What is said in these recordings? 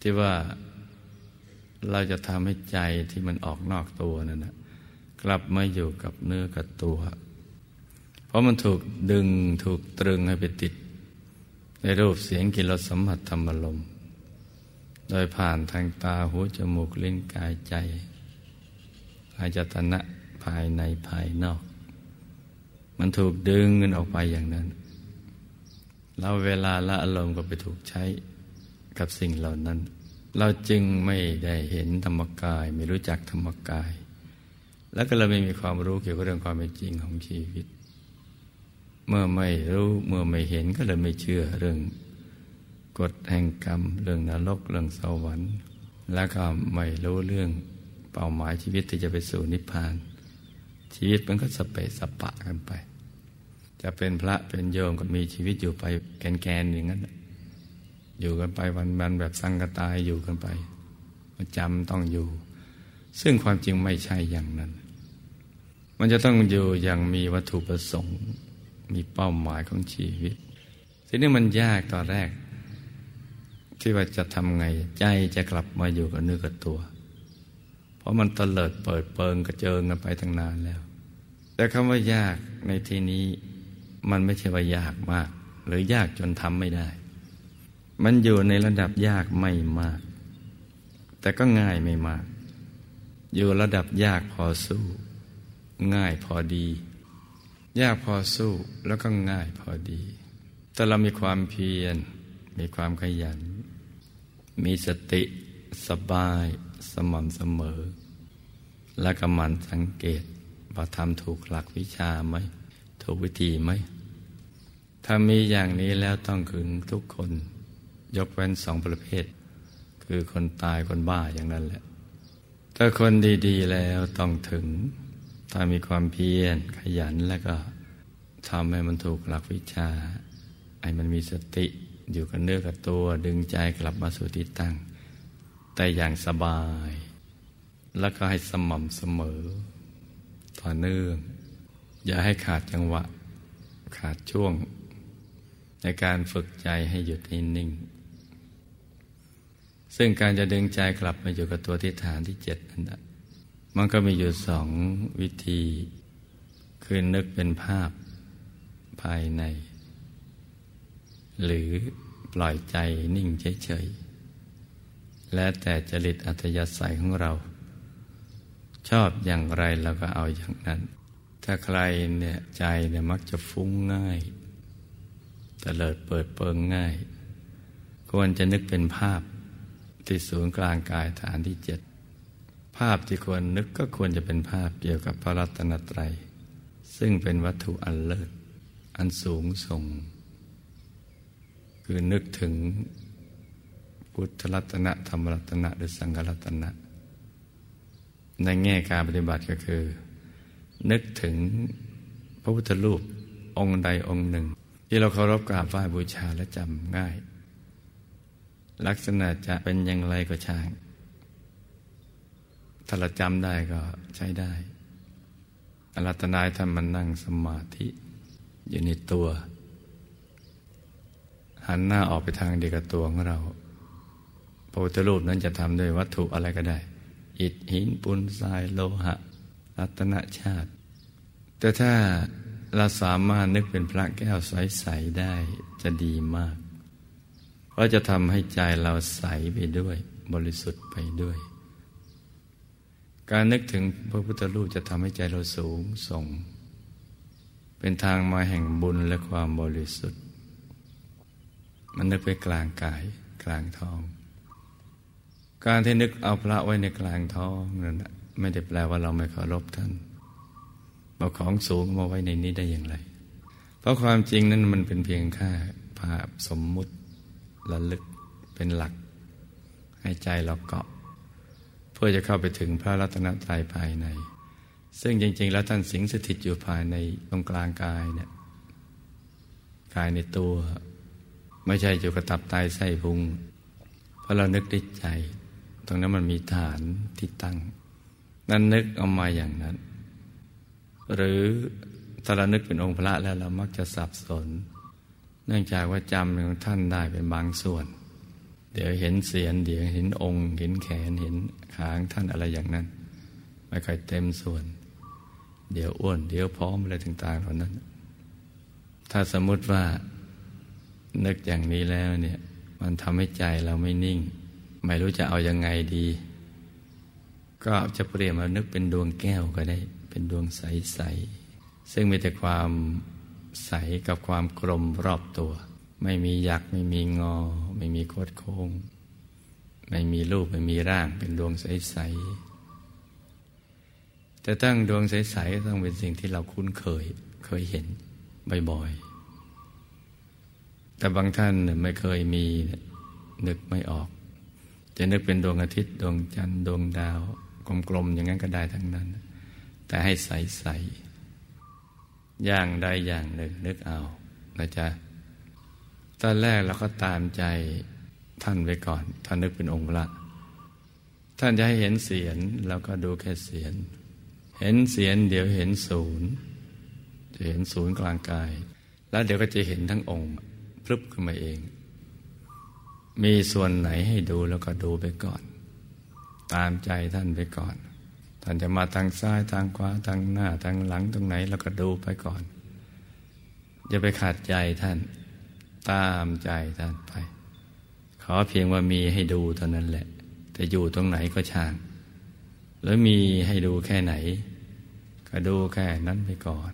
ที่ว่าเราจะทำให้ใจที่มันออกนอกตัวนั่นนะกลับมาอยู่กับเนื้อกับตัว เพราะมันถูกดึงถูกตรึงให้ไปติด ในรูปเสียงกลิ่นรสสัมผัสธรรมลมโดยผ่านทางตาหูจมูกลิ้นกายใจอายตนะภายในภายนอก มันถูกดึงเงินออกไปอย่างนั้น แล้วเวลาละอารมณ์ก็ไปถูกใช้ กับสิ่งเหล่านั้น เราจึงไม่ได้เห็นธรรมกาย ไม่รู้จักธรรมกาย แล้วก็เราไม่มีความรู้เกี่ยวกับเรื่องความเป็นจริงของชีวิต เมื่อไม่รู้เมื่อไม่เห็นก็เลยไม่เชื่อเรื่องกฎแห่งกรรม เรื่องนรกเรื่องสวรรค์ แล้วก็ไม่รู้เรื่องเป้าหมายชีวิตที่จะไปสู่นิพพาน ชีวิตมันก็สเปสปะกันไป จะเป็นพระเป็นโยมก็มีชีวิตอยู่ไปแกนๆอย่างนั้น อยู่กันไปวันๆแบบสังกตายอยู่กันไปประจำต้องอยู่ ซึ่งความจริงไม่ใช่อย่างนั้น มันจะต้องอยู่อย่างมีวัตถุประสงค์ มีเป้าหมายของชีวิตทีนี้มันยากตอนแรก ที่ว่าจะทำไงใจจะกลับมาอยู่กับเนื้อกับตัว เพราะมันตลิดเปิดเปิงกระเจิงกันไปตั้งนานแล้ว แต่คำว่ายากในที่นี้มันไม่ใช่ว่ายากมาก หรือยากจนทำไม่ได้ มันอยู่ในระดับยากไม่มาก แต่ก็ง่ายไม่มาก อยู่ระดับยากพอสู้ ง่ายพอดี ยากพอสู้แล้วก็ง่ายพอดี แต่เรามีความเพียร มีความขยัน มีสติสบายสม่ำเสมอ และก็มันสังเกตว่าทำถูกหลักวิชาไหม ถูกวิธีไหม ถ้ามีอย่างนี้แล้วต้องถึงทุกคน ยกเว้นสองประเภท คือคนตายคนบ้าอย่างนั้นแหละ ถ้าคนดีๆแล้วต้องถึง ถ้ามีความเพียรขยันแล้วก็ทำให้มันถูกหลักวิชาให้มันมีสติอยู่กับเนื้อกับตัว ดึงใจกลับมาสู่ที่ตั้ง แต่อย่างสบาย แล้วก็ให้สม่ำเสมอ ต่อเนื่อง อย่าให้ขาดจังหวะ ขาดช่วง ในการฝึกใจให้หยุดนิ่ง ซึ่งการจะดึงใจกลับมาอยู่กับตัวที่ฐานที่เจ็ดนั้นมันก็มีอยู่สองวิธี คือนึกเป็นภาพภายใน หรือปล่อยใจนิ่งเฉยๆ และแต่จริตอัธยาศัยของเรา ชอบอย่างไรเราก็เอาอย่างนั้น ถ้าใครเนี่ยใจเนี่ยมักจะฟุ้งง่ายตเลิดเปิดเปิงง่าย ควรจะนึกเป็นภาพ ที่ศูนย์กลางกายฐานที่เจ็ดภาพที่ควรนึกก็ควรจะเป็นภาพเกี่ยวกับพระรัตนตรัย ซึ่งเป็นวัตถุอันเลิศอันสูงส่ง คือนึกถึงพุทธรัตนะธรรมรัตนะหรือสังฆรัตนะ ในแง่การปฏิบัติก็คือ นึกถึงพระพุทธรูปองค์ใดองค์หนึ่ง ที่เราเคารพกราบไหว้บูชาและจำง่าย ลักษณะจะเป็นอย่างไรก็ช่าง ถ้าเราจำได้ก็ใช้ได้อรัตนายท่านมันนั่งสมาธิอยู่ในตัว หันหน้าออกไปทางเดียวกับตัวของเราพระพุทธรูปนั้นจะทำด้วยวัตถุอะไรก็ได้ อิฐหินปูนทรายโลหะ รัตนชาติ แต่ถ้าเราสามารถนึกเป็นพระแก้วใส ๆ ได้จะดีมาก ราะจะทำให้ใจเราใสไปด้วย บริสุทธิ์ไปด้วย การนึกถึงพระพุทธรูปจะทำให้ใจเราสูงส่ง เป็นทางมาแห่งบุญและความบริสุทธิ์ มันนึกไปกลางกายกลางท้อง การที่นึกเอาพระไว้ในกลางท้องนั่นไม่ได้แปลว่าเราไม่เคารพท่านเอาของสูงมาไว้ในนี้ได้อย่างไร เพราะความจริงนั้นมันเป็นเพียงแค่ภาพสมมุติ ระลึกเป็นหลัก ให้ใจเราเกาะ เพื่อจะเข้าไปถึงพระรัตนตรัยภายใน ซึ่งจริง ๆ แล้วท่านสิงสถิตอยู่ภายในตรงกลางกายเนี่ยกายในตัว ไม่ใช่อยู่กับตับไตไส้พุงเพราะเรานึกได้ใจ ตรงนั้นมันมีฐานที่ตั้ง นั้นนึกเอามาอย่างนั้น หรือถ้าเรานึกเป็นองค์พระแล้วเรามักจะสับสน นื่องจากว่าจำของท่านได้เป็นบางส่วน เดี๋ยวเห็นเสียนเดี๋ยวเห็นองค์ เห็นแขนเห็นขางท่านอะไรอย่างนั้น ไม่ค่อยเต็มส่วน เดี๋ยวอ้วน เดี๋ยวพร้อมอะไรต่าง ๆ เหล่านั้น ถ้าสมมติว่านึกอย่างนี้แล้วเนี่ย มันทำให้ใจเราไม่นิ่ง ไม่รู้จะเอาอยัางไงดี ก็จะเปลี่ยนมานึกเป็นดวงแก้วก็ได้ เป็นดวงใส ๆ ซึ่งมีแต่ความ ใสกับความกลมรอบตัว ไม่มีหยักไม่มีงอ ไม่มีโคดโค้ง ไม่มีรูปไม่มีร่างเป็นดวงใสๆแต่ตั้งดวงใสๆต้องเป็นสิ่งที่เราคุ้นเคยเคยเห็นบ่อยๆ แต่บางท่านไม่เคยมีนึกไม่ออก จะนึกเป็นดวงอาทิตย์ดวงจันทร์ดวงดาวกลมๆอย่างนั้นก็ได้ทั้งนั้น แต่ให้ใสๆ อย่างใดอย่างหนึ่งนึกเอานะจ๊ะตอนแรกเราก็ตามใจท่านไว้ก่อนท่านนึกเป็นองค์ละท่านจะให้เห็นเสียนเราก็ดูแค่เสียน เห็นเสียนเดี๋ยวเห็นศูนย์จะเห็นศูนย์กลางกาย แล้วเดี๋ยวก็จะเห็นทั้งองค์พลึบขึ้นมาเอง มีส่วนไหนให้ดูแล้วก็ดูไปก่อน ตามใจท่านไปก่อน ท่านจะมาทางซ้ายทางขวาทางหน้าทางหลังตรงไหนเราก็ดูไปก่อน อย่าไปขาดใจท่าน ตามใจท่านไป ขอเพียงว่ามีให้ดูเท่านั้นแหละ แต่อยู่ตรงไหนก็ช่างหรือมีให้ดูแค่ไหน ก็ดูแค่นั้นไปก่อน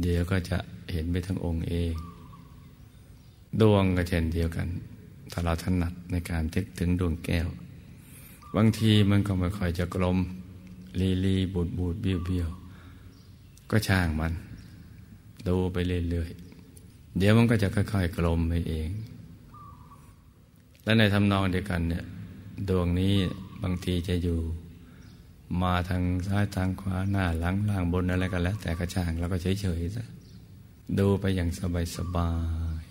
เดี๋ยวก็จะเห็นไปทั้งองค์เอง ดวงก็เช่นเดียวกัน ถ้าเราถนัดในการทึกถึงดวงแก้ว บางทีมันก็ไม่ค่อยจะกลม ลีลีบูดบูดเบี้ยวเบี้ยวก็ช่างมัน ดูไปเรื่อยๆเดี๋ยวมันก็จะค่อยๆกลมไปเอง และในทำนองเดียวกันเนี่ยดวงนี้บางทีจะอยู่ มาทางซ้ายทางขวาหน้าหลังล่างบนอะไรก็แล้ว แต่กระช่างแล้วก็เฉยๆซะดูไปอย่างสบาย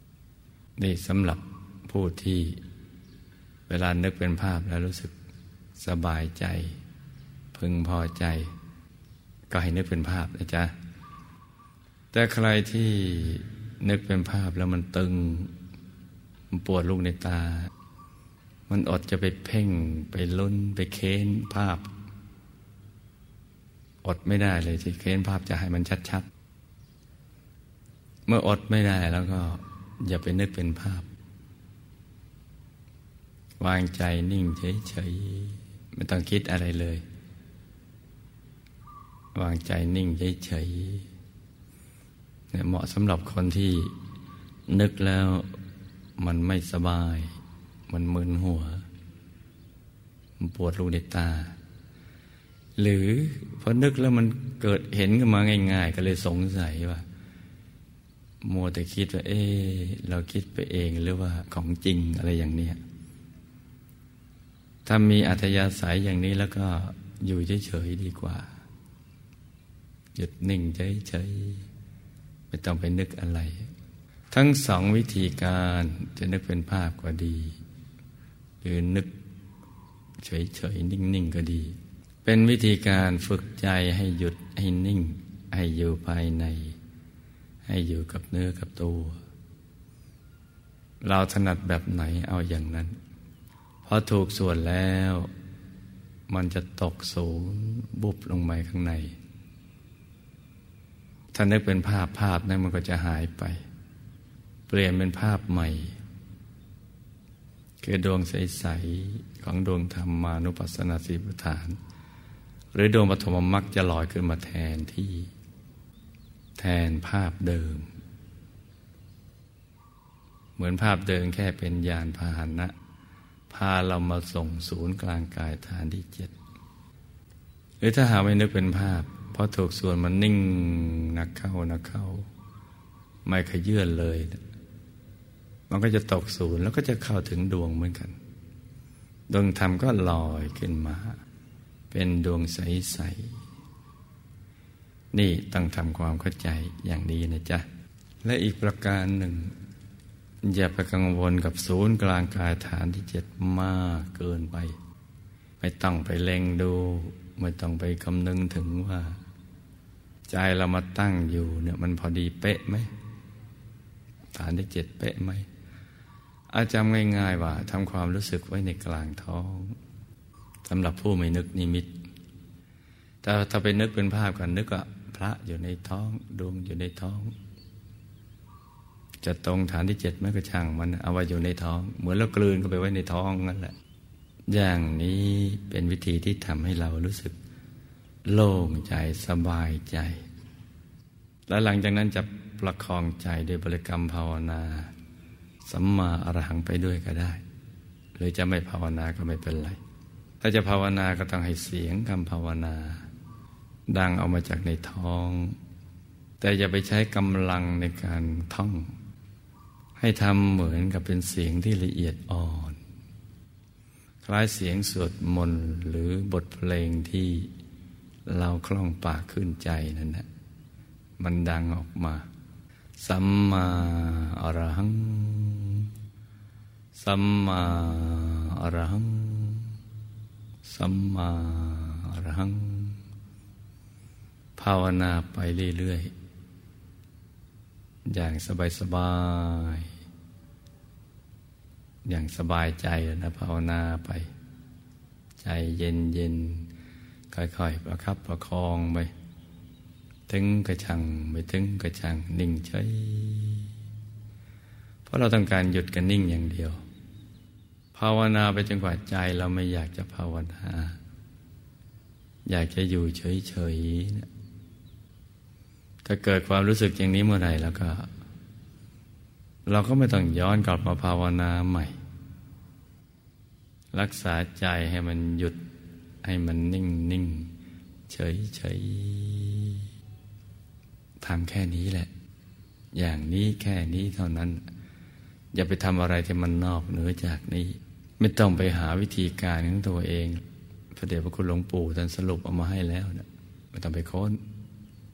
ๆนี่สำหรับผู้ที่ เวลานึกเป็นภาพแล้วรู้สึกสบายใจ พึงพอใจ ก็ให้นึกเป็นภาพนะจ๊ะ แต่ใครที่นึกเป็นภาพแล้วมันตึง มันปวดลูกในตา มันอดจะไปเพ่งไปลุ้นไปเค้นภาพ อดไม่ได้เลยที่เค้นภาพจะให้มันชัดๆ เมื่ออดไม่ได้แล้วก็อย่าไปนึกเป็นภาพ วางใจนิ่งเฉยๆไม่ต้องคิดอะไรเลย วางใจนิ่งเฉยๆเนี่ยเหมาะสำหรับคนที่นึกแล้วมันไม่สบาย มันมึนหัว มันปวดลูในตา หรือพอนึกแล้วมันเกิดเห็นขึ้นมาง่าย ๆ ก็เลยสงสัยว่ามัวแต่คิดว่า เอ๊เราคิดไปเองหรือว่าของจริงอะไรอย่างเนี้ย ถ้ามีอัธยาศัยอย่างนี้แล้วก็อยู่เฉยๆดีกว่า หยุดนิ่งเฉยๆไม่ต้องไปนึกอะไร ทั้งสองวิธีการจะนึกเป็นภาพก็ดี หรือนึกเฉยๆนิ่งๆก็ดี เป็นวิธีการฝึกใจให้หยุดให้นิ่ง ให้อยู่ภายใน ให้อยู่กับเนื้อกับตัว เราถนัดแบบไหนเอาอย่างนั้น อถูกส่วนแล้ว มันจะตกศูนย์บุบลงไปข้างใน ถ้านึกเป็นภาพภาพนั้นมันก็จะหายไป เปลี่ยนเป็นภาพใหม่ คือดวงใส ๆ ของดวงธรรมานุปัสสนาสีปฐาน หรือดวงปฐมมรรคจะลอยขึ้นมาแทนที่ แทนภาพเดิม เหมือนภาพเดิมแค่เป็นยานพาหนะ พาเรามาส่งศูนย์กลางกายฐานที่เจ็ดหรือถ้าหาไม่นึกเป็นภาพ เพราะถูกส่วนมันนิ่งนักเข้านักเข้า ไม่ขยื่นเลย มันก็จะตกศูนย์แล้วก็จะเข้าถึงดวงเหมือนกัน ดวงธรรมก็ลอยขึ้นมา เป็นดวงใส ๆ นี่ต้องทำความเข้าใจอย่างดีนะจ๊ะ และอีกประการหนึ่ง อย่าไปกังวลกับศูนย์กลางกายฐานที่เจ็ดมากเกินไป ไม่ต้องไปเล็งดู ไม่ต้องไปคำนึงถึงว่า ใจเรามาตั้งอยู่เนี่ยมันพอดีเป๊ะไหมฐานที่เจ็ดเป๊ะไหมอาจำง่ายๆว่าทำความรู้สึกไว้ในกลางท้องสำหรับผู้ไม่นึกนิมิตแต่ถ้าไปนึกเป็นภาพกันนึกว่าพระอยู่ในท้องดวงอยู่ในท้อง จะตรงฐานที่เจ็ดไม่ก็ช่างมันเอาไว้อยู่ในท้อง เหมือนเรากลืนเข้าไปไว้ในท้องนั่นแหละ อย่างนี้เป็นวิธีที่ทำให้เรารู้สึก โล่งใจสบายใจ แล้วหลังจากนั้นจะประคองใจโดยบริกรรมภาวนาสัมมาอรหังไปด้วยก็ได้ หรือจะไม่ภาวนาก็ไม่เป็นไร ถ้าจะภาวนาก็ต้องให้เสียงคำภาวนา ดังออกมาจากในท้อง แต่อย่าไปใช้กำลังในการท่อง ให้ทำเหมือนกับเป็นเสียงที่ละเอียดอ่อน คล้ายเสียงสวดมนต์หรือบทเพลงที่เราคล่องปากขึ้นใจนั่นแหละมันดังออกมา สัมมาอรหัง สัมมาอรหัง สัมมาอรหัง ภาวนาไปเรื่อยๆ อย่างสบายๆอย่างสบายใจนะภาวนาไป ใจเย็นๆค่อยๆ ประคับประคองไป ถึงกระชังไม่ถึงกระชัง นิ่งเฉยเพราะเราต้องการหยุดกันนิ่งอย่างเดียว ภาวนาไปจนกว่าใจเราไม่อยากจะภาวนา อยากจะอยู่เฉยๆ ถ้าเกิดความรู้สึกอย่างนี้เมื่อไหร่แล้วก็ เราก็ไม่ต้องย้อนกลับมาภาวนาใหม่ รักษาใจให้มันหยุดให้มันนิ่งนิ่งเฉยเฉยทำแค่นี้แหละ อย่างนี้แค่นี้เท่านั้น อย่าไปทำอะไรที่มันนอกเหนือจากนี้ ไม่ต้องไปหาวิธีการของตัวเองพระเดชพระคุณหลวงปู่ท่านสรุปเอามาให้แล้วนะไม่ต้องไปค้น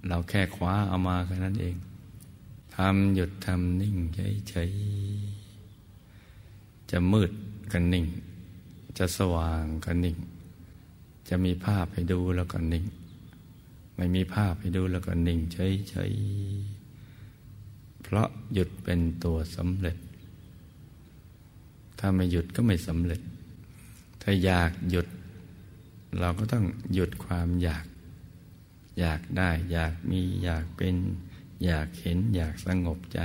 เราแค่คว้าเอามาแค่นั้นเองทำหยุดทำนิ่งเฉยๆจะมืดก็นิ่ง จะสว่างก็นิ่ง จะมีภาพให้ดูแล้วก็นิ่ง ไม่มีภาพให้ดูแล้วก็นิ่งเฉยๆเพราะหยุดเป็นตัวสำเร็จ ถ้าไม่หยุดก็ไม่สำเร็จ ถ้าอยากหยุด เราก็ต้องหยุดความอยาก อยากได้ อยากมีอยากเป็น อยากเห็น อยากสงบใจ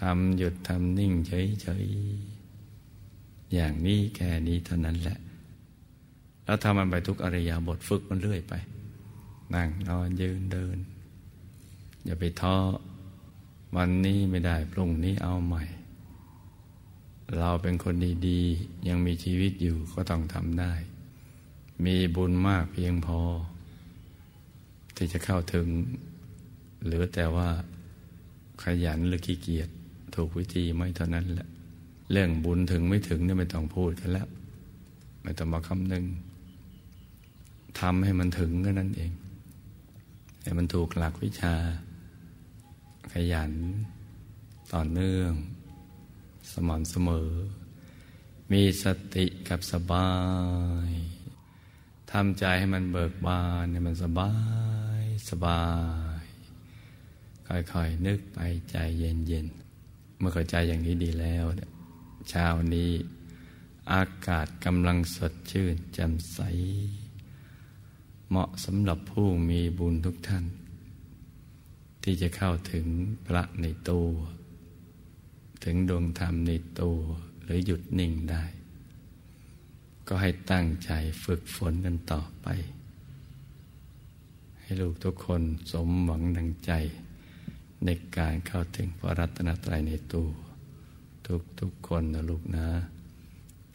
ทำหยุดทำนิ่งเฉยๆอย่างนี้แค่นี้เท่านั้นแหละ แล้วทำมันไปทุกอริยาบทฝึกมันเรื่อยไป นั่งนอนยืนเดิน อย่าไปท้อวันนี้ไม่ได้พรุ่งนี้เอาใหม่ เราเป็นคนดีๆ ยังมีชีวิตอยู่ก็ต้องทำได้ มีบุญมากเพียงพอ ที่จะเข้าถึง หรือแต่ว่าขยันหรือขี้เกียจถูกวิธีไม่เท่านั้นแหละเรื่องบุญถึงไม่ถึงเนี่ยไม่ต้องพูดกันแล้ว ไม่ต้องมาคำนึงทำให้มันถึงก็นั่นเอง ให้มันถูกหลักวิชา ขยัน ต่อเนื่อง สม่ำเสมอ มีสติกับสบายทำใจให้มันเบิกบานให้มันสบาย สบาย ค่อยๆนึกไปใจเย็นๆ เมื่อเข้าใจอย่างนี้ดีแล้วเช้านี้อากาศกำลังสดชื่นแจ่มใส เหมาะสำหรับผู้มีบุญทุกท่าน ที่จะเข้าถึงพระในตัว ถึงดวงธรรมในตัวหรือหยุดนิ่งได้ ก็ให้ตั้งใจฝึกฝนกันต่อไป ให้ลูกทุกคนสมหวังดังใจ ในการเข้าถึงพระรัตนตรัยในตัวทุกทุกคนนะลูกนะ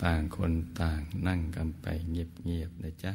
ต่างคนต่างนั่งกันไปเงียบๆนะจ๊ะ